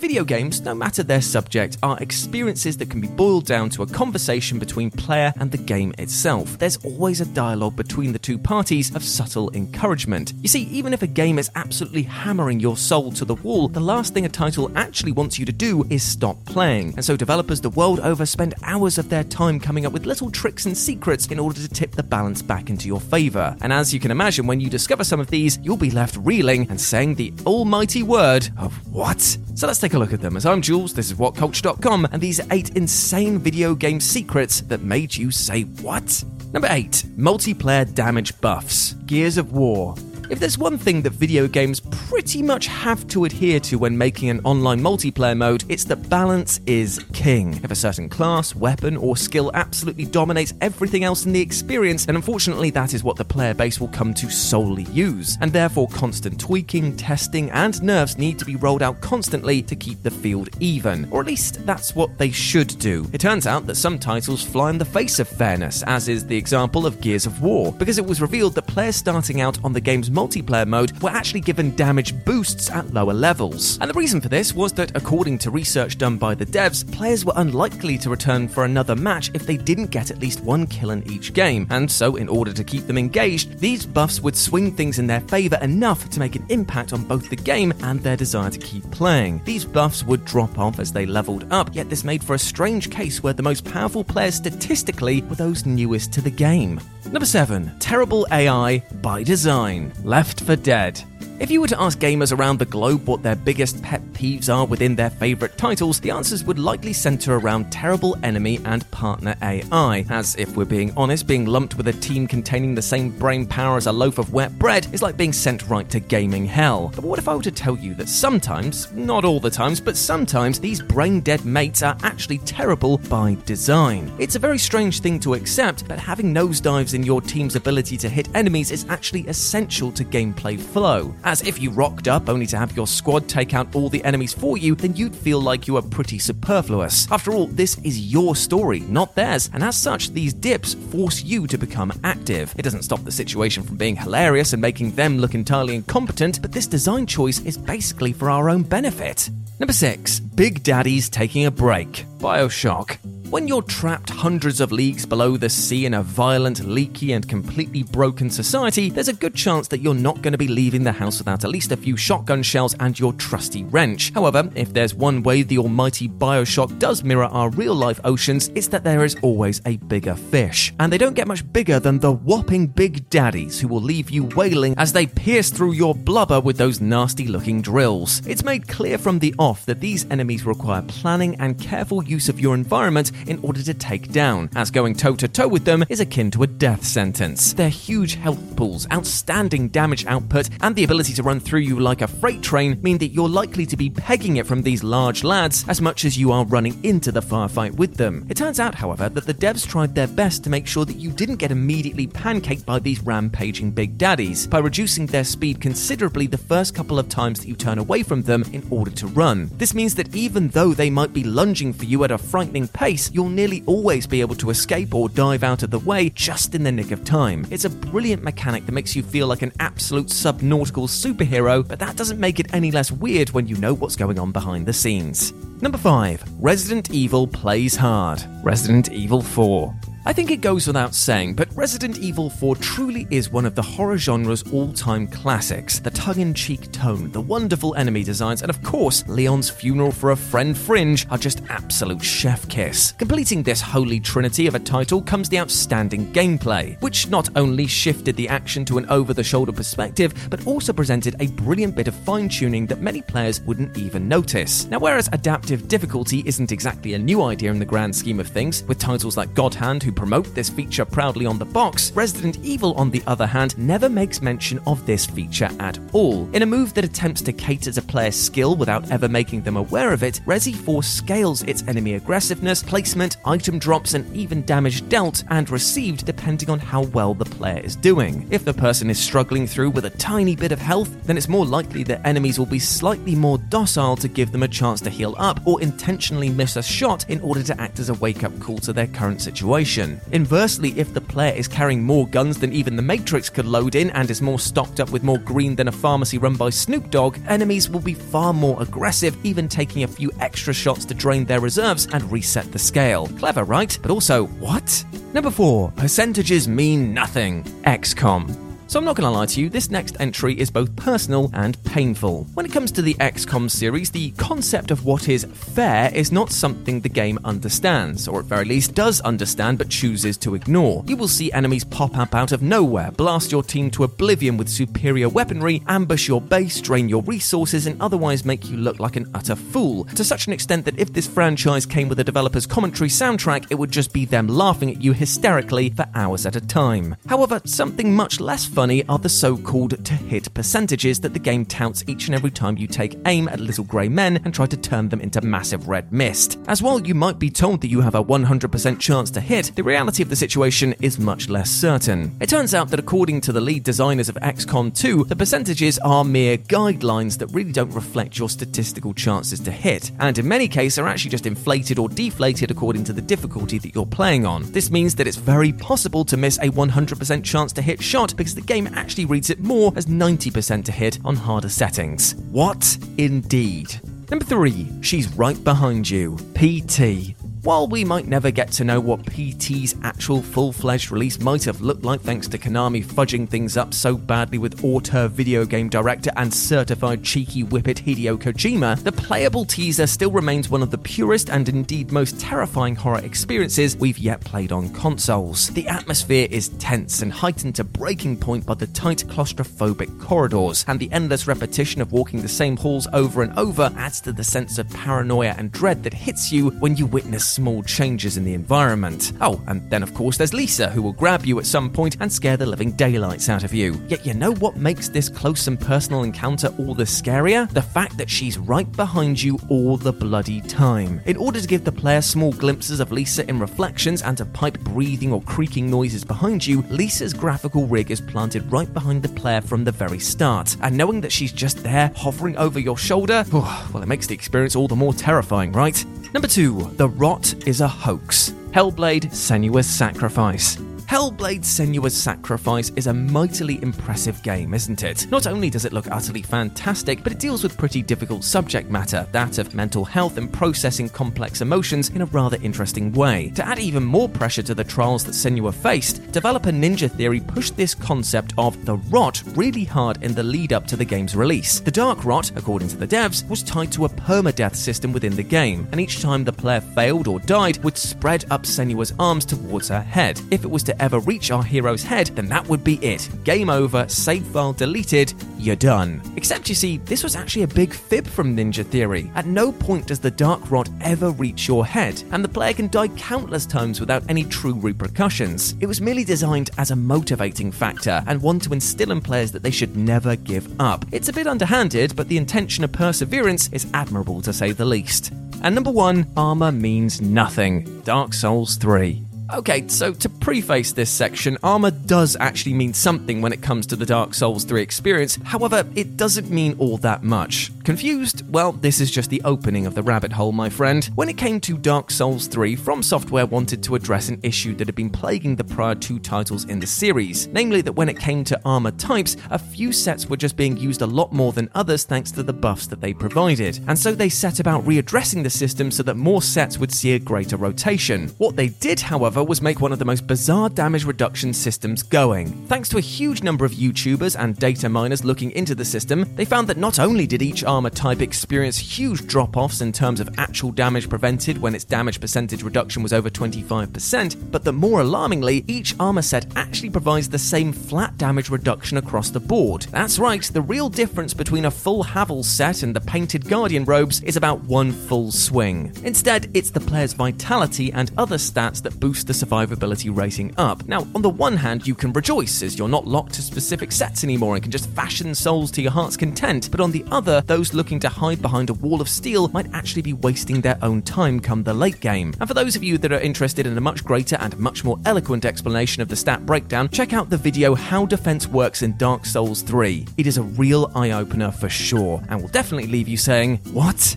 Video games, no matter their subject, are experiences that can be boiled down to a conversation between player and the game itself. There's always a dialogue between the two parties of subtle encouragement. You see, even if a game is absolutely hammering your soul to the wall, the last thing a title actually wants you to do is stop playing. And so developers the world over spend hours of their time coming up with little tricks and secrets in order to tip the balance back into your favor. And as you can imagine, when you discover some of these, you'll be left reeling and saying the almighty word of what? So let's take a look at them. As I'm Jules, this is WhatCulture.com, and these are eight insane video game secrets that made you say what? Number 8. Multiplayer damage buffs. Gears of War. If there's one thing that video games pretty much have to adhere to when making an online multiplayer mode, it's that balance is king. If a certain class, weapon, or skill absolutely dominates everything else in the experience, then unfortunately that is what the player base will come to solely use. And therefore, constant tweaking, testing, and nerfs need to be rolled out constantly to keep the field even. Or at least that's what they should do. It turns out that some titles fly in the face of fairness, as is the example of Gears of War, because it was revealed that players starting out on the game's multiplayer mode were actually given damage boosts at lower levels. And the reason for this was that, according to research done by the devs, players were unlikely to return for another match if they didn't get at least one kill in each game. And so, in order to keep them engaged, these buffs would swing things in their favour enough to make an impact on both the game and their desire to keep playing. These buffs would drop off as they leveled up, yet this made for a strange case where the most powerful players statistically were those newest to the game. Number 7. Terrible AI by design. Left 4 Dead. If you were to ask gamers around the globe what their biggest pet peeves are within their favourite titles, the answers would likely centre around terrible enemy and partner AI. As if we're being honest, being lumped with a team containing the same brain power as a loaf of wet bread is like being sent right to gaming hell. But what if I were to tell you that sometimes, not all the times, but sometimes these brain dead mates are actually terrible by design? It's a very strange thing to accept, but having nosedives in your team's ability to hit enemies is actually essential to gameplay flow. As if you rocked up only to have your squad take out all the enemies for you, then you'd feel like you are pretty superfluous. After all, this is your story, not theirs, and as such, these dips force you to become active. It doesn't stop the situation from being hilarious and making them look entirely incompetent, but this design choice is basically for our own benefit. Number 6. Big Daddy's taking a break. Bioshock. When you're trapped hundreds of leagues below the sea in a violent, leaky, and completely broken society, there's a good chance that you're not going to be leaving the house without at least a few shotgun shells and your trusty wrench. However, if there's one way the almighty Bioshock does mirror our real life oceans, it's that there is always a bigger fish. And they don't get much bigger than the whopping big daddies who will leave you wailing as they pierce through your blubber with those nasty looking drills. It's made clear from the off that these enemies require planning and careful use of your environment in order to take down, as going toe to toe with them is akin to a death sentence. Their huge health pools, outstanding damage output, and the ability to run through you like a freight train mean that you're likely to be pegging it from these large lads as much as you are running into the firefight with them. It turns out, however, that the devs tried their best to make sure that you didn't get immediately pancaked by these rampaging big daddies by reducing their speed considerably the first couple of times that you turn away from them in order to run. This means that even though they might be lunging for you at a frightening pace, you'll nearly always be able to escape or dive out of the way just in the nick of time. It's a brilliant mechanic that makes you feel like an absolute subnautical superhero, but that doesn't make it any less weird when you know what's going on behind the scenes. Number 5. Resident Evil plays hard. Resident Evil 4. I think it goes without saying, but Resident Evil 4 truly is one of the horror genre's all time classics. The tongue in cheek tone, the wonderful enemy designs, and of course, Leon's funeral for a friend fringe are just absolute chef kiss. Completing this holy trinity of a title comes the outstanding gameplay, which not only shifted the action to an over the shoulder perspective, but also presented a brilliant bit of fine tuning that many players wouldn't even notice. Now, whereas adaptive difficulty isn't exactly a new idea in the grand scheme of things, with titles like God Hand who promote this feature proudly on the box, Resident Evil, on the other hand, never makes mention of this feature at all. In a move that attempts to cater to players' skill without ever making them aware of it, Resi 4 scales its enemy aggressiveness, placement, item drops, and even damage dealt and received depending on how well the player is doing. If the person is struggling through with a tiny bit of health, then it's more likely that enemies will be slightly more docile to give them a chance to heal up or intentionally miss a shot in order to act as a wake up call to their current situation. Inversely, if the player is carrying more guns than even the Matrix could load in and is more stocked up with more green than a pharmacy run by Snoop Dogg, enemies will be far more aggressive, even taking a few extra shots to drain their reserves and reset the scale. Clever, right? But also, what? Number 4. Percentages mean nothing. XCOM. So I'm not going to lie to you, this next entry is both personal and painful. When it comes to the XCOM series, the concept of what is fair is not something the game understands, or at very least does understand but chooses to ignore. You will see enemies pop up out of nowhere, blast your team to oblivion with superior weaponry, ambush your base, drain your resources, and otherwise make you look like an utter fool. To such an extent that if this franchise came with a developer's commentary soundtrack, it would just be them laughing at you hysterically for hours at a time. However, something much less funny are the so called to hit percentages that the game touts each and every time you take aim at little grey men and try to turn them into massive red mist. As while you might be told that you have a 100% chance to hit, the reality of the situation is much less certain. It turns out that according to the lead designers of XCOM 2, the percentages are mere guidelines that really don't reflect your statistical chances to hit, and in many cases are actually just inflated or deflated according to the difficulty that you're playing on. This means that it's very possible to miss a 100% chance to hit shot because the game actually reads it more as 90% to hit on harder settings. What? Indeed. Number 3, she's right behind you. PT. While we might never get to know what PT's actual full fledged release might have looked like thanks to Konami fudging things up so badly with auteur video game director and certified cheeky whippet Hideo Kojima, the playable teaser still remains one of the purest and indeed most terrifying horror experiences we've yet played on consoles. The atmosphere is tense and heightened to breaking point by the tight claustrophobic corridors, and the endless repetition of walking the same halls over and over adds to the sense of paranoia and dread that hits you when you witness small changes in the environment. Oh, and then of course there's Lisa, who will grab you at some point and scare the living daylights out of you. Yet you know what makes this close and personal encounter all the scarier? The fact that she's right behind you all the bloody time. In order to give the player small glimpses of Lisa in reflections and to pipe breathing or creaking noises behind you, Lisa's graphical rig is planted right behind the player from the very start. And knowing that she's just there, hovering over your shoulder, well, it makes the experience all the more terrifying, right? Number two, the rot is a hoax. Hellblade Senua's Sacrifice. Hellblade Senua's Sacrifice is a mightily impressive game, isn't it? Not only does it look utterly fantastic, but it deals with pretty difficult subject matter, that of mental health and processing complex emotions in a rather interesting way. To add even more pressure to the trials that Senua faced, developer Ninja Theory pushed this concept of the rot really hard in the lead up to the game's release. The Dark Rot, according to the devs, was tied to a permadeath system within the game, and each time the player failed or died would spread up Senua's arms towards her head. If it was to ever reach our hero's head, then that would be it. Game over, save file deleted, you're done. Except you see, this was actually a big fib from Ninja Theory. At no point does the Dark Rot ever reach your head, and the player can die countless times without any true repercussions. It was merely designed as a motivating factor and one to instill in players that they should never give up. It's a bit underhanded, but the intention of perseverance is admirable to say the least. And number one, armor means nothing. Dark Souls 3. Okay, so to preface this section, armor does actually mean something when it comes to the Dark Souls 3 experience. However, it doesn't mean all that much. Confused? Well, this is just the opening of the rabbit hole, my friend. When it came to Dark Souls 3, From Software wanted to address an issue that had been plaguing the prior two titles in the series, namely that when it came to armor types, a few sets were just being used a lot more than others thanks to the buffs that they provided. And so they set about readdressing the system so that more sets would see a greater rotation. What they did, however, however, was make one of the most bizarre damage reduction systems going. Thanks to a huge number of YouTubers and data miners looking into the system, they found that not only did each armor type experience huge drop offs in terms of actual damage prevented when its damage percentage reduction was over 25%, but that more alarmingly, each armor set actually provides the same flat damage reduction across the board. That's right, the real difference between a full Havel set and the painted Guardian robes is about one full swing. Instead, it's the player's vitality and other stats that boost the survivability rating up. Now, on the one hand, you can rejoice as you're not locked to specific sets anymore and can just fashion souls to your heart's content, but on the other, those looking to hide behind a wall of steel might actually be wasting their own time come the late game. And for those of you that are interested in a much greater and much more eloquent explanation of the stat breakdown, check out the video How Defense Works in Dark Souls 3. It is a real eye opener for sure, and will definitely leave you saying, What?